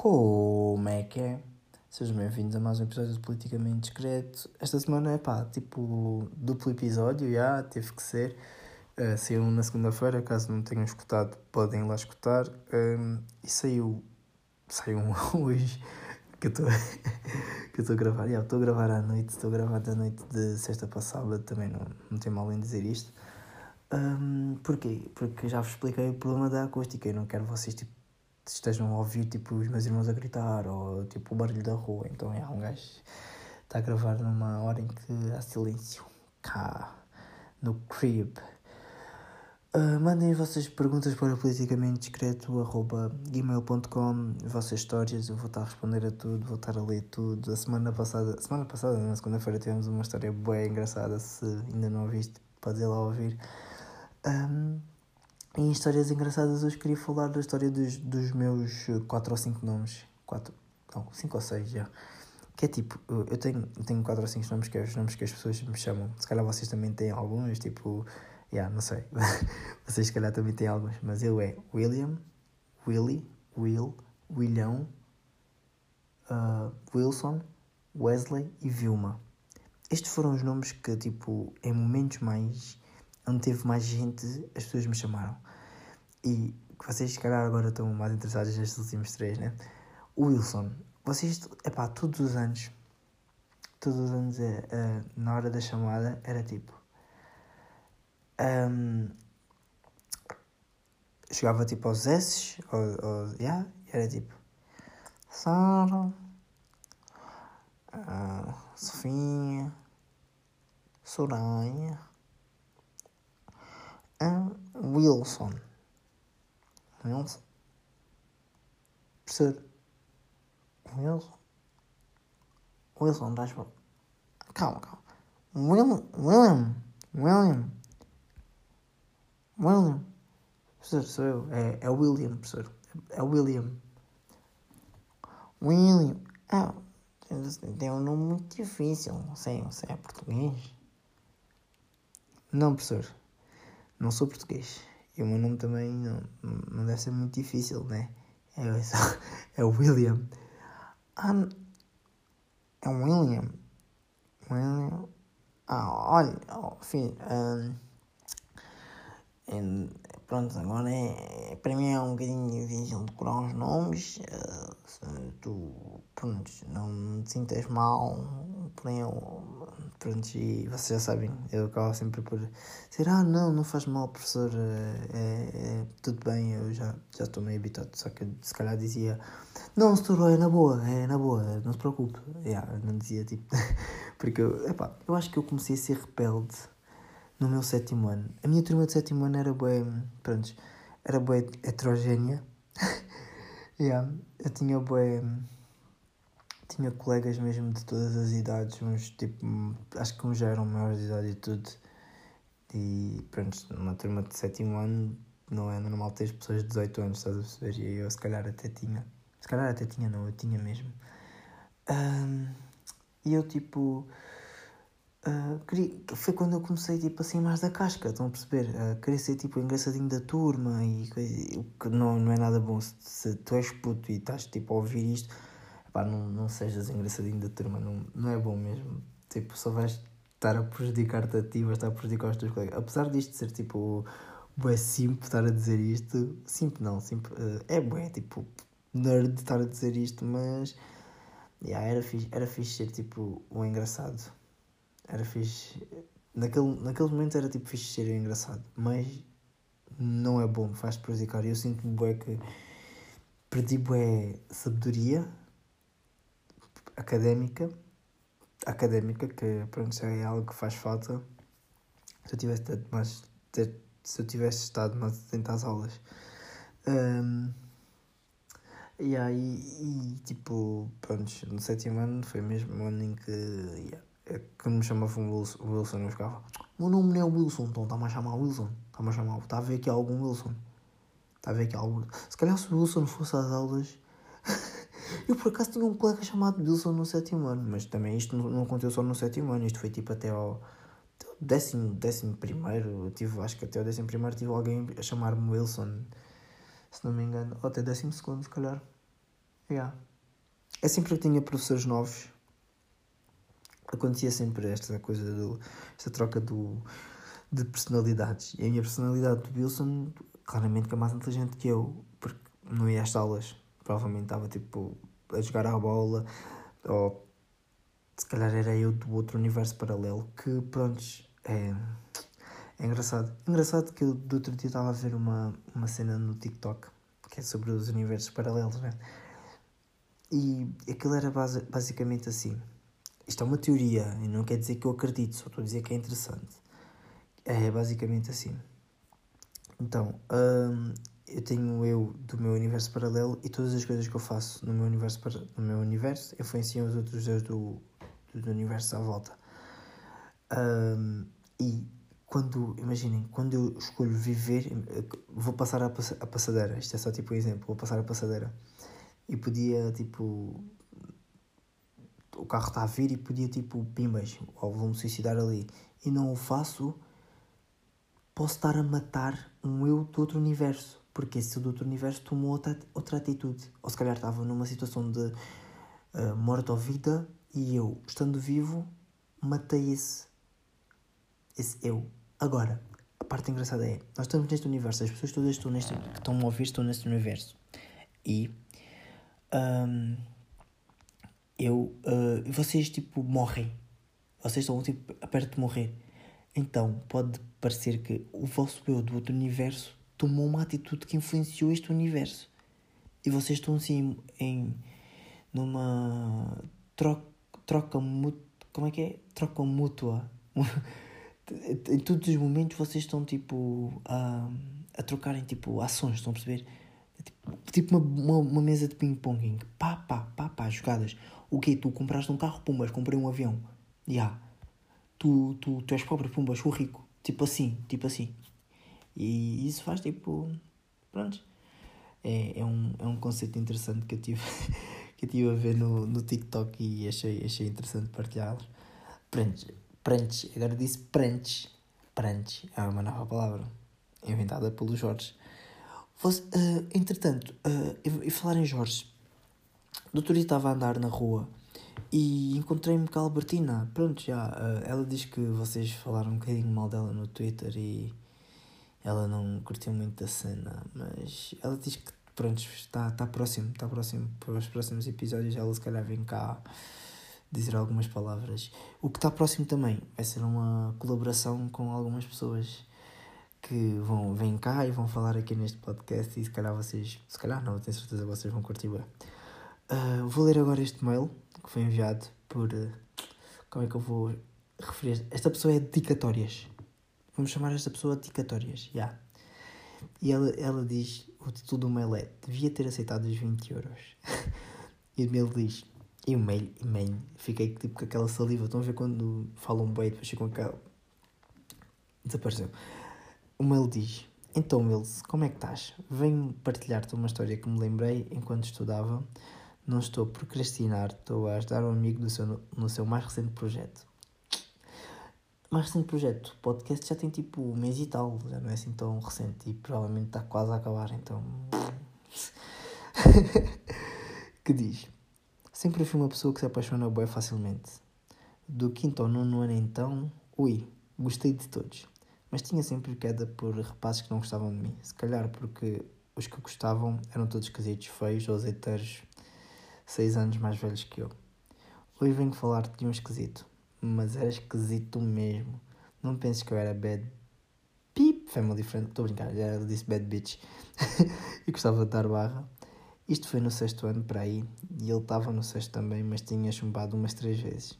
Como é que é? Sejam bem-vindos a mais um episódio de Politicamente Discreto. Esta semana é pá, tipo, duplo episódio, já, teve que ser. Uh, saiu na segunda-feira, caso não tenham escutado, podem lá escutar. Um, e saiu, saiu hoje, que eu estou que estou a gravar. Estou a gravar à noite, estou a gravar da noite de sexta para sábado, também não, não tem mal em dizer isto. Um, porquê? Porque já vos expliquei o problema da acústica e não quero vocês tipo, estejam a ouvir tipo, os meus irmãos a gritar ou tipo, o barulho da rua. Então é, um gajo está a gravar numa hora em que há silêncio cá no crib. Uh, mandem as vossas perguntas para politicamente discreto arroba gmail.com vossas histórias, eu vou estar a responder a tudo, vou estar a ler tudo. A semana passada, semana passada, na segunda-feira, tivemos uma história bem engraçada. Se ainda não ouviste, podes ir lá ouvir. Um, em histórias engraçadas, hoje queria falar da história dos, dos meus 4 ou 5 nomes. 4, não, 5 ou 6 já. Que é tipo, eu tenho 4 tenho quatro ou 5 nomes que é os nomes que as pessoas me chamam. Se calhar vocês também têm alguns, tipo, yeah, não sei. vocês se calhar também têm alguns. Mas eu é William, Willy, Will, William, uh, Wilson, Wesley e Vilma. Estes foram os nomes que, tipo, em momentos mais onde teve mais gente, as pessoas me chamaram. E vocês, se calhar, agora estão mais interessados nestes últimos três, né? O Wilson, vocês, epá, todos os anos, todos os anos, é, é, na hora da chamada, era tipo. Um, chegava tipo aos S, ou, ou, yeah, era tipo. Sara, uh, Sofinha, Soraya. Wilson. Wilson. Professor. Wilson. Wilson, estás bom? Calma, calma. William. William. William. William. Professor, sou eu. É, é William, professor. É William. William. Ah, tem um nome muito difícil. Não sei, não sei, é português? Não, professor. Não sou português. E o meu nome também não, não deve ser muito difícil, né? É, é o William. Ah, é William. William. Ah, olha, filho. Um, Pronto, agora é, para mim é um bocadinho difícil decorar os nomes. Uh, tu, pronto, não te sintas mal, porém eu, pronto, e vocês já sabem, eu acabo sempre por dizer, ah não, não faz mal professor, é, é, tudo bem, eu já, já estou meio habituado, só que se calhar dizia, não, doutor, é na boa, é na boa, não se preocupe. Yeah, não dizia tipo, porque eu, epá, eu acho que eu comecei a ser rebelde no meu sétimo ano. A minha turma de sétimo ano era bem, pronto, era bem heterogénea. yeah, eu tinha bem, tinha colegas mesmo de todas as idades, uns tipo, acho que uns já eram maiores de idade e tudo. E pronto, numa turma de sétimo ano não é normal ter pessoas de 18 anos, estás a perceber? E eu se calhar até tinha. Se calhar até tinha, não, eu tinha mesmo. Um, e eu tipo Uh, queria, foi quando eu comecei tipo, assim mais da casca, estão a perceber? Uh, queria ser tipo engraçadinho da turma e que não, não é nada bom. Se, se, tu és puto e estás tipo a ouvir isto, pá, não, não sejas engraçadinho da turma, não, não é bom mesmo. Tipo, só vais estar a prejudicar-te a ti, vais estar a prejudicar os teus colegas. Apesar disto ser tipo, bué simples estar a dizer isto, simples não, simples, uh, é bué, tipo, nerd estar a dizer isto, mas yeah, era, fixe, era fixe ser tipo um engraçado era fixe. Naquele, naquele momento era tipo fixe ser engraçado, mas não é bom, faz-te prejudicar. Eu sinto-me bué que perdi bué sabedoria académica, académica, que pronto, é algo que faz falta. Se eu tivesse estado mais, se eu tivesse estado mais atento às aulas. Um, e aí, e, tipo, pronto, no sétimo ano foi mesmo o ano em que yeah, é que me chamavam Wilson, Wilson eu ficava, meu nome não é Wilson, então está-me a chamar Wilson, está-me a chamar, está a ver aqui algum Wilson, está a ver aqui algum, se calhar se o Wilson fosse às aulas, eu por acaso tinha um colega chamado Wilson no sétimo ano, mas também isto não, aconteceu só no sétimo ano, isto foi tipo até ao, até ao décimo, décimo primeiro, tive, acho que até ao décimo primeiro tive alguém a chamar-me Wilson, se não me engano, ou até décimo segundo se calhar, Yeah. É sempre que tinha professores novos, acontecia sempre esta coisa, do, esta troca do, de personalidades. E a minha personalidade do Wilson, claramente que é mais inteligente que eu, porque não ia às aulas. Provavelmente estava tipo a jogar à bola, ou se calhar era eu do outro universo paralelo, que pronto, é, é engraçado. Engraçado que eu do outro dia estava a ver uma, uma cena no TikTok que é sobre os universos paralelos, né? E aquilo era base, basicamente assim. Isto é uma teoria, e não quer dizer que eu acredito, só estou a dizer que é interessante. É basicamente assim. Então, hum, eu tenho eu do meu universo paralelo e todas as coisas que eu faço no meu universo, no meu universo influenciam os outros dois do, do universo à volta. Um, e quando, imaginem, quando eu escolho viver, vou passar a, a passadeira, isto é só tipo um exemplo, vou passar a passadeira e podia tipo. O carro está a vir e podia tipo, pimbas, ou vou-me suicidar ali. E não o faço, posso estar a matar um eu do outro universo. Porque esse do outro universo tomou outra, outra atitude. Ou se calhar estava numa situação de uh, morte ou vida e eu, estando vivo, matei esse, esse eu. Agora, a parte engraçada é, nós estamos neste universo, as pessoas todas estão neste, que estão a ouvir estão neste universo. E um, eu, uh, vocês tipo morrem. Vocês estão tipo perto de morrer. Então pode parecer que o vosso eu do outro universo tomou uma atitude que influenciou este universo. E vocês estão assim em numa troca, troca como é que é? Troca mútua. em todos os momentos vocês estão tipo a, a trocarem tipo ações, estão a perceber? Tipo uma, uma, uma mesa de ping-pong. Pá, pá, pá, pá, jogadas. O quê? Tu compraste um carro, pumbas, comprei um avião. Já. Yeah. Tu, tu, tu és pobre, pumbas, sou rico. Tipo assim, tipo assim. E isso faz tipo. Pronto. É, é, um, é um conceito interessante que eu tive, que eu tive a ver no, no TikTok e achei, achei interessante partilhá-los. Pranches. Agora disse pranches. Pranches. É uma nova palavra. Inventada pelo Jorge. Você, uh, entretanto, uh, e, falar em Jorge, doutor estava a andar na rua e encontrei-me com a Albertina. Pronto, já. Uh, ela diz que vocês falaram um bocadinho mal dela no Twitter e ela não curtiu muito da cena, mas ela diz que pronto, está, está próximo, está próximo para os próximos episódios. Ela se calhar vem cá dizer algumas palavras. O que está próximo também vai ser uma colaboração com algumas pessoas que vão, vêm cá e vão falar aqui neste podcast e se calhar vocês, se calhar não, tenho certeza que vocês vão curtir bem. Uh, vou ler agora este mail que foi enviado por. Uh, como é que eu vou referir? Esta pessoa é dedicatórias. Vamos chamar esta pessoa dedicatórias, já. Yeah. E ela, ela diz: o título do mail é Devia ter aceitado os 20 euros. e o mail diz: E o mail, e mail, fiquei tipo com aquela saliva. Estão a ver quando falam bem depois ficam aquela. Desapareceu. O mail diz: Então, Mills, como é que estás? Venho partilhar-te uma história que me lembrei enquanto estudava. Não estou a procrastinar, estou a ajudar um amigo no seu, no seu mais recente projeto. Mais recente projeto, o podcast já tem tipo um mês e tal, já não é assim tão recente e provavelmente está quase a acabar, então. que diz: Sempre fui uma pessoa que se apaixona bem facilmente. Do quinto ao nono ano então, ui, gostei de todos mas tinha sempre queda por rapazes que não gostavam de mim. Se calhar porque os que gostavam eram todos esquisitos, feios ou azeiteiros, seis anos mais velhos que eu. Hoje venho falar-te de um esquisito, mas era esquisito mesmo. Não penses que eu era bad beep, family friend, estou a brincar, já disse bad bitch. e gostava de dar barra. Isto foi no sexto ano para aí, e ele estava no sexto também, mas tinha chumbado umas três vezes.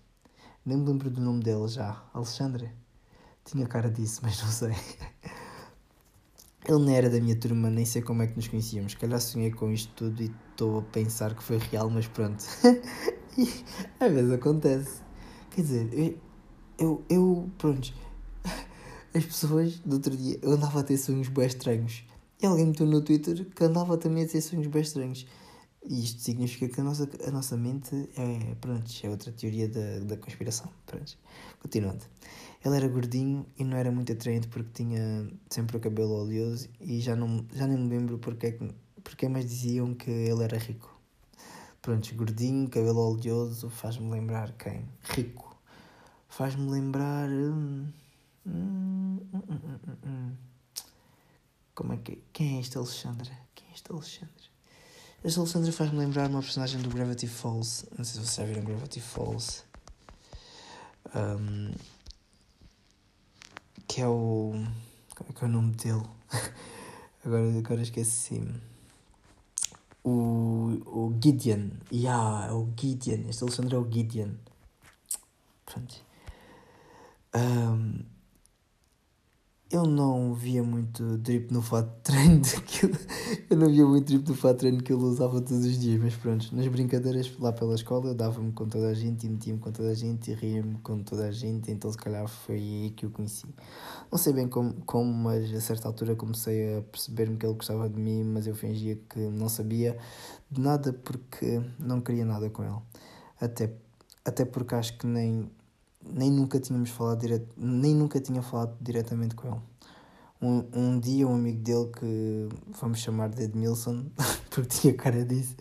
Nem me lembro do nome dele já, Alexandre. Tinha cara disso, mas não sei. Ele não era da minha turma, nem sei como é que nos conhecíamos. Calhar sonhei com isto tudo e estou a pensar que foi real, mas pronto. e às vezes acontece. Quer dizer, eu, eu, eu pronto. As pessoas, do outro dia, eu andava a ter sonhos bem estranhos. E alguém meteu no Twitter que andava também a ter sonhos bem estranhos. E isto significa que a nossa, a nossa mente é, pronto, é outra teoria da, da conspiração. Pronto. Continuando. Ele era gordinho e não era muito atraente porque tinha sempre o cabelo oleoso e já, não, já nem me lembro porque, porque mais diziam que ele era rico. Pronto, gordinho, cabelo oleoso, faz-me lembrar quem? Rico. Faz-me lembrar. Hum, hum, hum, Como é que. Quem é este Alexandre? Quem é este Alexandre? Este Alexandre faz-me lembrar uma personagem do Gravity Falls. Não sei se vocês já viram Gravity Falls. Um, que é o. Como é que é o nome dele? agora, agora esqueci-me. O, o Gideon. Yeah, é o Gideon. Este Alexandre é o Gideon. Pronto. Um, eu não via muito drip no fato de treino daquilo. Eu não via muito drip no fato de treino que ele usava todos os dias, mas pronto, nas brincadeiras lá pela escola eu dava-me com toda a gente e metia-me com toda a gente e ria-me com toda a gente, então se calhar foi aí que eu conheci. Não sei bem como, como mas a certa altura comecei a perceber-me que ele gostava de mim, mas eu fingia que não sabia de nada porque não queria nada com ele. Até, até porque acho que nem nem nunca tínhamos falado direto, nem nunca tinha falado diretamente com ele. Um, um dia um amigo dele que vamos chamar de Edmilson, porque tinha cara disso,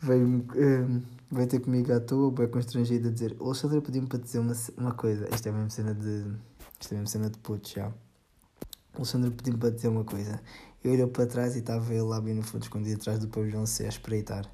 veio, um, veio ter comigo à toa, bem constrangido a dizer, Alexandre pediu-me para dizer uma, uma coisa, isto é mesmo cena de. Isto é mesmo cena de puto já. Alexandre pediu-me para dizer uma coisa. Eu olhei para trás e estava ele lá bem no fundo, escondido atrás do pavilhão C a espreitar.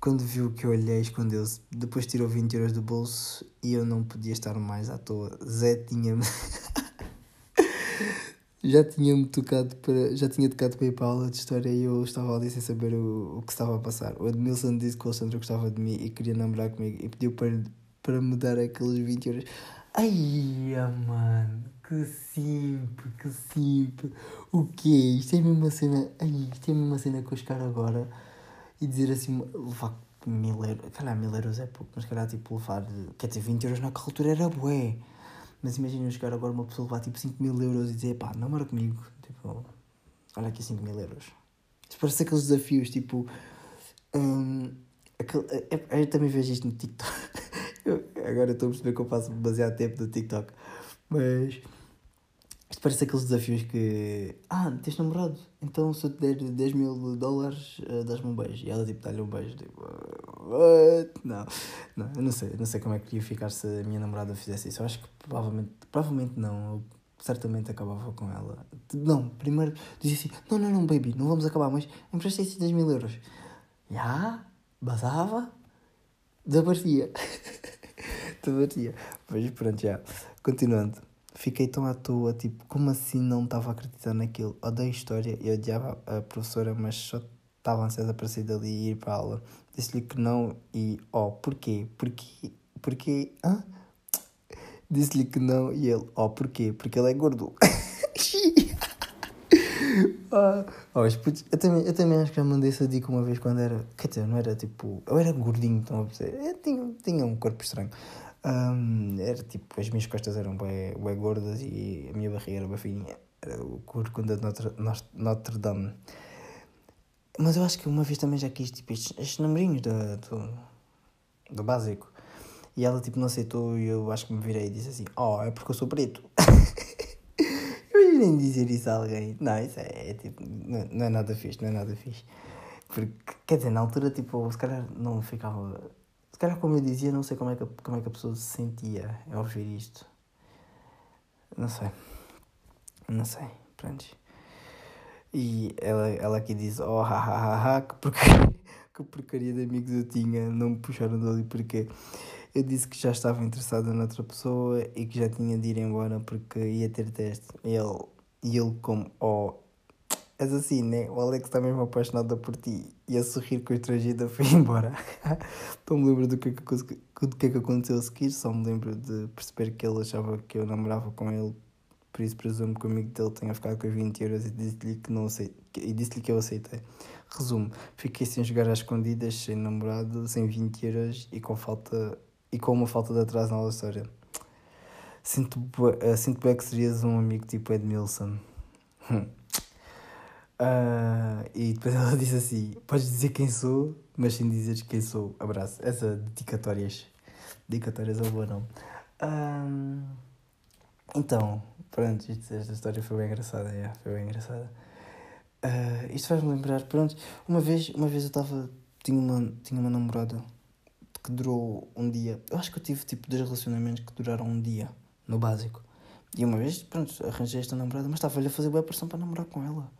Quando viu que eu olhei, escondeu-se. Depois tirou 20 euros do bolso e eu não podia estar mais à toa. Zé tinha-me. já tinha-me tocado para. Já tinha tocado para a história e eu estava ali sem saber o, o que estava a passar. O Edmilson disse que o Alexandre gostava de mim e queria namorar comigo e pediu para, para me dar aqueles 20 euros. Ai, mano, que simples, que simples. O quê? Isto é mesmo uma cena. Ai, isto é mesmo uma cena que eu escaro agora e dizer assim, levar mil euros, calhar mil euros é pouco, mas calhar tipo levar, quer dizer, 20 euros naquela altura era bué. Mas imagina chegar agora uma pessoa levar tipo 5 mil euros e dizer, pá, namora comigo, tipo, olha aqui 5 mil euros. Isto parece aqueles desafios, tipo, hum, aquele, eu, é, é, eu também vejo isto no TikTok. eu, agora estou a perceber que eu passo baseado tempo no TikTok, mas isto parece aqueles desafios que. Ah, tens namorado? Então se eu te der 10 mil dólares, uh, dás-me um beijo. E ela tipo dá-lhe um beijo. Tipo, what? Não, não, eu não sei. Não sei como é que ia ficar se a minha namorada fizesse isso. Eu acho que provavelmente, provavelmente não. Eu certamente acabava com ela. Não, primeiro dizia assim: Não, não, não, baby, não vamos acabar, mas emprestei esses 10 mil euros. Já, basava, desaparecia. desaparecia. Mas pronto, já. Continuando. Fiquei tão à toa, tipo, como assim não estava a acreditar naquilo? Odeio história e odiava a professora, mas só estava ansiosa para sair dali e ir para a aula. Disse-lhe que não e, oh, porquê? Porquê? Porquê? Hã? Disse-lhe que não e ele, oh, porquê? Porque ele é gordo. ah, oh, eu, também, eu também acho que já mandei essa dica uma vez quando era. Quer dizer, não era tipo. Eu era gordinho, estão a dizer. Eu tinha, tinha um corpo estranho. Um, era tipo, as minhas costas eram bem, bem gordas e a minha barriga era bem fininha. Era o corcunda de Notre, Notre Dame. Mas eu acho que uma vez também já quis tipo, estes, estes namorinhos do, do, do básico. E ela tipo não aceitou e eu acho que me virei e disse assim: Oh, é porque eu sou preto. eu nem dizer isso a alguém. Não, isso é, é tipo, não, não, é nada fixe, não é nada fixe. Porque, quer dizer, na altura, tipo, se calhar não ficava se calhar, como eu dizia, não sei como é que, como é que a pessoa se sentia ao ouvir isto. Não sei. Não sei. Pronto. E ela, ela aqui diz: Oh, ha, ha, ha, ha que, porcaria, que porcaria de amigos eu tinha. Não me puxaram dali porque eu disse que já estava interessada noutra pessoa e que já tinha de ir embora porque ia ter teste. E ele, ele como: Oh, És assim, né? O Alex está mesmo apaixonado por ti. E a sorrir constrangida foi embora. Não me lembro do que, que, do que, é que aconteceu a seguir, só me lembro de perceber que ele achava que eu namorava com ele. Por isso presumo que o amigo dele tenha ficado com os 20 euros e disse-lhe que não aceitei. E disse-lhe que eu aceitei. Resumo, fiquei sem jogar às escondidas, sem namorado, sem 20 euros e com falta e com uma falta de atraso na história. Sinto, uh, sinto bem que serias um amigo tipo Edmilson. Uh, e depois ela disse assim: Podes dizer quem sou, mas sem dizeres quem sou. Abraço. Essa dedicatórias. Dedicatórias é um bom nome. Uh, então, pronto, isto, esta história foi bem engraçada. Yeah, foi bem engraçada. Uh, isto faz-me lembrar, pronto, uma vez, uma vez eu estava tinha uma, tinha uma namorada que durou um dia. Eu acho que eu tive tipo dois relacionamentos que duraram um dia, no básico. E uma vez, pronto, arranjei esta namorada, mas estava-lhe a fazer boa pressão para namorar com ela.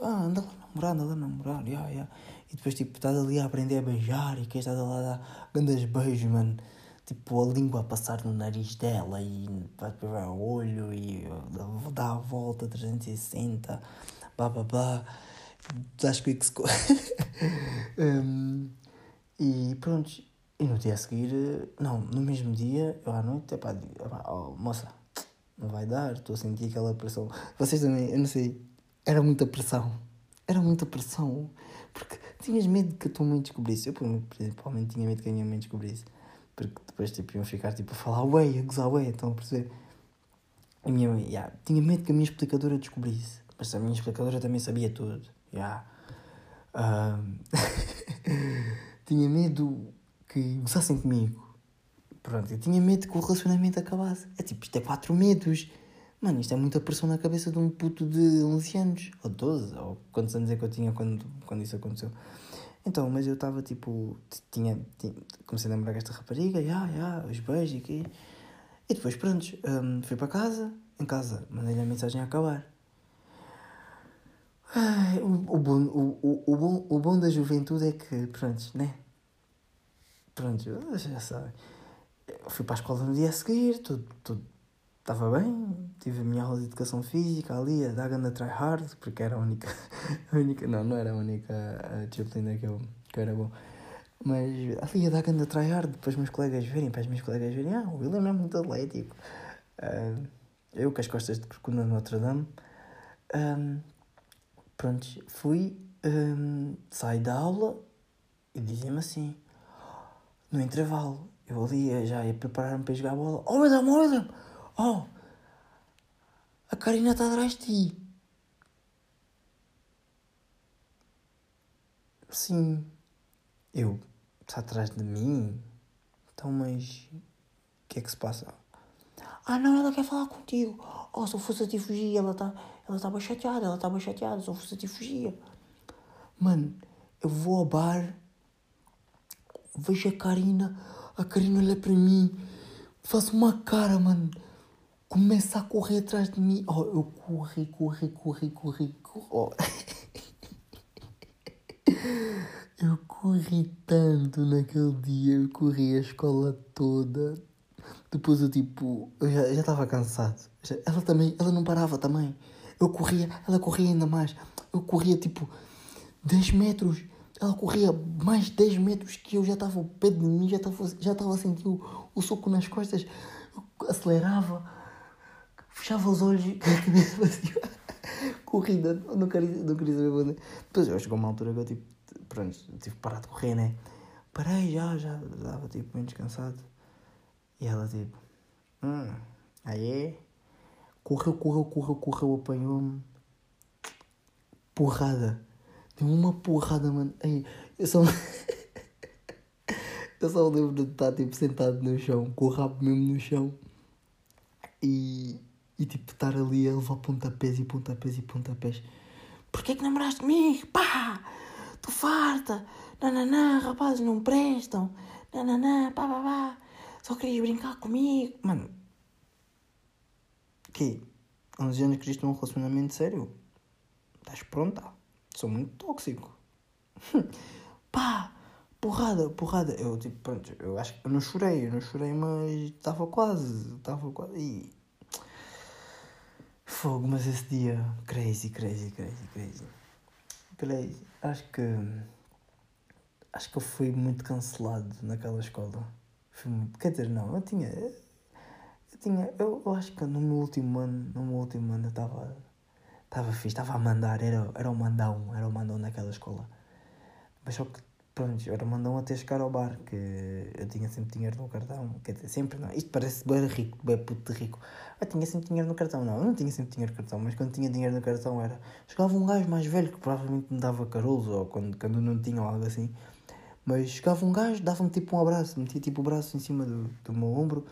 Ah, anda lá namorar, anda lá namorar, yeah, yeah. E depois, tipo, estás ali a aprender a beijar e que estás lá a dar grandes beijos, mano. Tipo, a língua a passar no nariz dela e vai para o olho e dá a volta 360, blá blá blá. Acho que o e pronto, e no dia a seguir, não, no mesmo dia, eu à noite, epá, oh, moça, não vai dar, estou a sentir aquela pressão. Vocês também, eu não sei, era muita pressão. Era muita pressão. Porque tinhas medo que a tua mãe descobrisse. Eu, principalmente, tinha medo que a minha mãe descobrisse. Porque depois, tipo, iam ficar, tipo, a falar ué, a gozar ué, estão a perceber? A minha mãe, yeah, tinha medo que a minha explicadora descobrisse. Mas a minha explicadora também sabia tudo. Yeah. Um... tinha medo que gozassem comigo. Pronto, eu tinha medo que o relacionamento acabasse. É tipo, isto é quatro medos. Mano, isto é muita pressão na cabeça de um puto de 11 anos, ou 12, ou quantos anos é que eu tinha quando, quando isso aconteceu. Então, mas eu estava tipo, tinha, tinha, comecei a lembrar desta rapariga, já, já, os beijos e aqui. E depois, pronto, um, fui para casa, em casa, mandei-lhe a mensagem a acabar. Ai, o, o, bom, o, o, o, bom, o bom da juventude é que, pronto, né? Pronto, já sabem fui para a escola no dia a seguir, tudo, tudo estava bem, tive a minha aula de educação física ali, a da Ganda Try Hard, porque era a única, a única, não, não era a única disciplina que eu, que era bom. Mas ali a da Ganda Try Hard, depois meus colegas verem, para os meus colegas verem, ah, o William é muito atlético. Uh, eu com as costas de corcunda no Notre Dame. Um, pronto, fui, um, saí da aula e dizia-me assim, no intervalo, eu ali já ia preparar-me para jogar a bola. Oh, William, oh, William! Oh! A Karina está atrás de ti. Sim. Eu? Está atrás de mim? Então, mas... O que é que se passa? Ah, não, ela quer falar contigo. Oh, se eu fosse a ti fugir, ela está ela estava chateada, ela estava chateada, se eu fosse a ti fugir. Mano, eu vou ao bar, vejo a Karina a Karina olha para mim, faz uma cara, mano. Começa a correr atrás de mim. Oh, eu corri, corri, corri, corri, corri. Oh. eu corri tanto naquele dia, eu corri a escola toda. Depois eu tipo, eu já estava cansado. Ela também, ela não parava também. Eu corria, ela corria ainda mais. Eu corria tipo 10 metros. Ela corria mais de 10 metros que eu já estava ao pé de mim, já estava, já a sentir o, o soco nas costas, acelerava, fechava os olhos e. Corrida, não queria, não queria saber onde. Depois eu chegou uma altura que eu tipo, pronto, tive que parar de correr, né? Parei já, já, estava tipo bem descansado. E ela tipo, hum, aí é. Correu, correu, correu, correu, apanhou-me. Porrada Deu uma porrada, mano. Ei, eu só. eu só lembro de estar tipo sentado no chão, com o rabo mesmo no chão. E. E tipo estar ali a levar pontapés e pontapés e pontapés. Porquê que namoraste comigo? Pá! Tu farta! Nananã, rapazes não prestam! Nananã, pá pá pá! Só querias brincar comigo! Mano. Que? 11 anos que isto é um relacionamento sério? Estás pronta? Sou muito tóxico. Pá, porrada, porrada. Eu, tipo, pronto, eu acho que eu não chorei, eu não chorei, mas estava quase, estava quase. E... Fogo, mas esse dia, crazy, crazy, crazy, crazy. Crazy. Acho que. Acho que eu fui muito cancelado naquela escola. Fui muito. Quer dizer, não, eu tinha. Eu tinha. Eu, eu acho que no meu último ano, no meu último ano eu estava Estava fixe, estava a mandar, era, era o mandão, era o mandão daquela escola. Mas só que, pronto, era mandão até chegar ao bar, que eu tinha sempre dinheiro no cartão. Quer dizer, sempre não. Isto parece bem rico, bem puto de rico. Eu tinha sempre dinheiro no cartão, não, eu não tinha sempre dinheiro no cartão, mas quando tinha dinheiro no cartão era. Chegava um gajo mais velho que provavelmente me dava carolos, ou quando, quando não tinha ou algo assim. Mas chegava um gajo, dava-me tipo um abraço, metia tipo o braço em cima do, do meu ombro.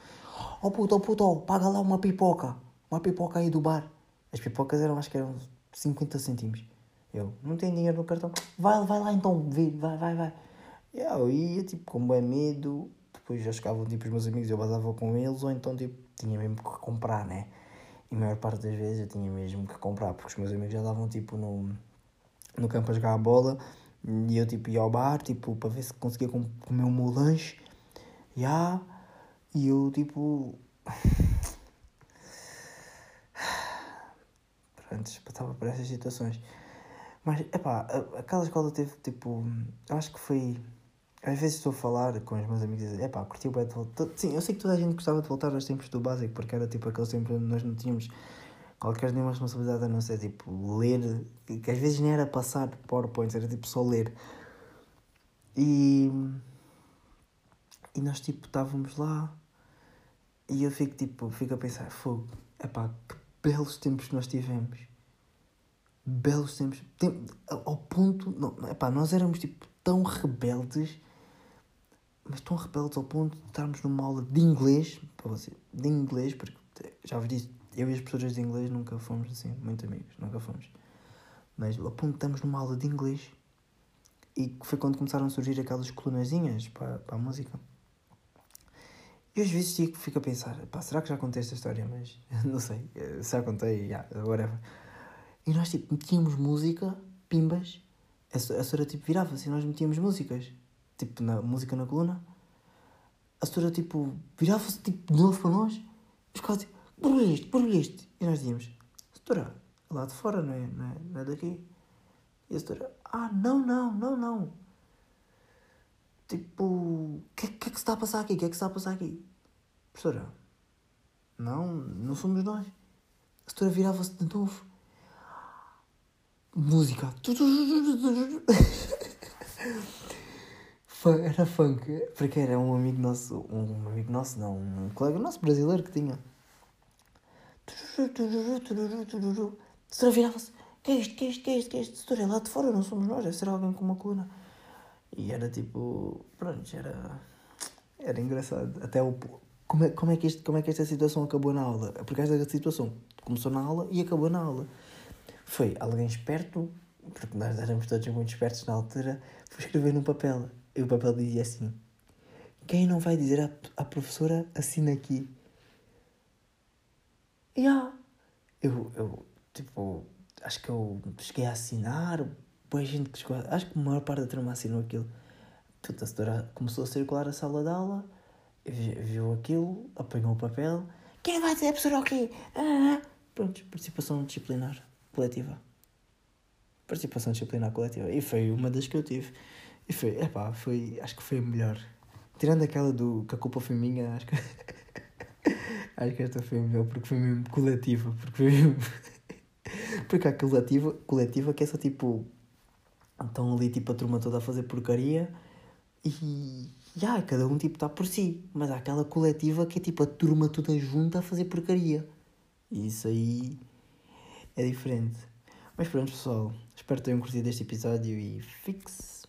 Oh puto, oh puto, oh, paga lá uma pipoca, uma pipoca aí do bar. As pipocas eram, acho que eram 50 centímetros. Eu, não tenho dinheiro no cartão. Vai, vai lá então, vai, vai, vai. Yeah, eu ia tipo com bem medo, depois já chegavam tipo os meus amigos, eu basava com eles, ou então tipo tinha mesmo que comprar, né? E a maior parte das vezes eu tinha mesmo que comprar, porque os meus amigos já davam tipo no, no campo a jogar a bola e eu tipo ia ao bar tipo, para ver se conseguia comer o meu lanche. Yeah, e eu tipo. Pronto, estava por essas situações. Mas, epá, aquela escola teve tipo. Eu acho que foi. Às vezes estou a falar com os meus amigos e dizer, epá, curti o bem de. Sim, eu sei que toda a gente gostava de voltar aos tempos do básico, porque era tipo aquele tempo onde nós não tínhamos qualquer nenhuma responsabilidade a não ser tipo ler, que às vezes nem era passar PowerPoints, era tipo só ler. E. E nós tipo estávamos lá e eu fico tipo, fico a pensar, fogo, epá, que belos tempos nós tivemos belos tempos. Tem, ao ponto. Não, epá, nós éramos tipo tão rebeldes, mas tão rebeldes ao ponto de estarmos numa aula de inglês, para você, de inglês, porque já vos disse, eu e as professoras de inglês nunca fomos assim, muito amigos, nunca fomos. Mas ao ponto de estarmos numa aula de inglês e foi quando começaram a surgir aquelas colunazinhas para, para a música. E às vezes fico, fico a pensar, pá, será que já contei esta história? Mas não sei, se já contei, yeah, whatever. E nós, tipo, metíamos música, pimbas, a, senhora, tipo, virava-se e nós metíamos músicas, tipo, na, música na coluna. A senhora, tipo, virava-se, tipo, de novo para nós e ficava, tipo, barulho este, barulho este. E nós dizíamos, senhora, lá de fora, não é, não é, não é daqui. E a senhora, ah, não, não, não, não. Tipo, o que, que é que se está a passar aqui? O que é que se está a passar aqui? Professora, não, não somos nós. A senhora virava-se de novo música. era funk, porque era um amigo nosso, um amigo nosso não, um colega nosso brasileiro que tinha. Setora virava-se, que é isto, que é isto, que é isto, que é isto? Setora, é lá de fora, não somos nós, é ser alguém com uma coluna. E era tipo, pronto, era, era engraçado. Até o, como é, como, é que este, como é que esta situação acabou na aula? Porque esta situação começou na aula e acabou na aula foi alguém esperto, porque nós éramos todos muito espertos na altura, foi escrever num papel. E o papel dizia assim: Quem não vai dizer à, à professora, assina aqui. E ah, eu, eu, tipo, acho que eu cheguei a assinar, boa gente que chegou a, Acho que a maior parte da turma assinou aquilo. Tudo a senhora começou a circular a sala de aula, viu aquilo, apanhou o papel. Quem vai dizer a professora o quê? Ah, pronto, participação disciplinar coletiva. Participação disciplinar coletiva. E foi uma das que eu tive. E foi, epá, foi, acho que foi a melhor. Tirando aquela do que a culpa foi minha, acho que. acho que esta foi a melhor porque foi mesmo coletiva. Porque foi mesmo. porque há coletiva, coletiva que é só tipo. Estão ali tipo a turma toda a fazer porcaria e. Já, cada um tipo está por si. Mas há aquela coletiva que é tipo a turma toda junta a fazer porcaria. E isso aí é diferente. Mas pronto, pessoal. Espero que tenham curtido este episódio e fixe.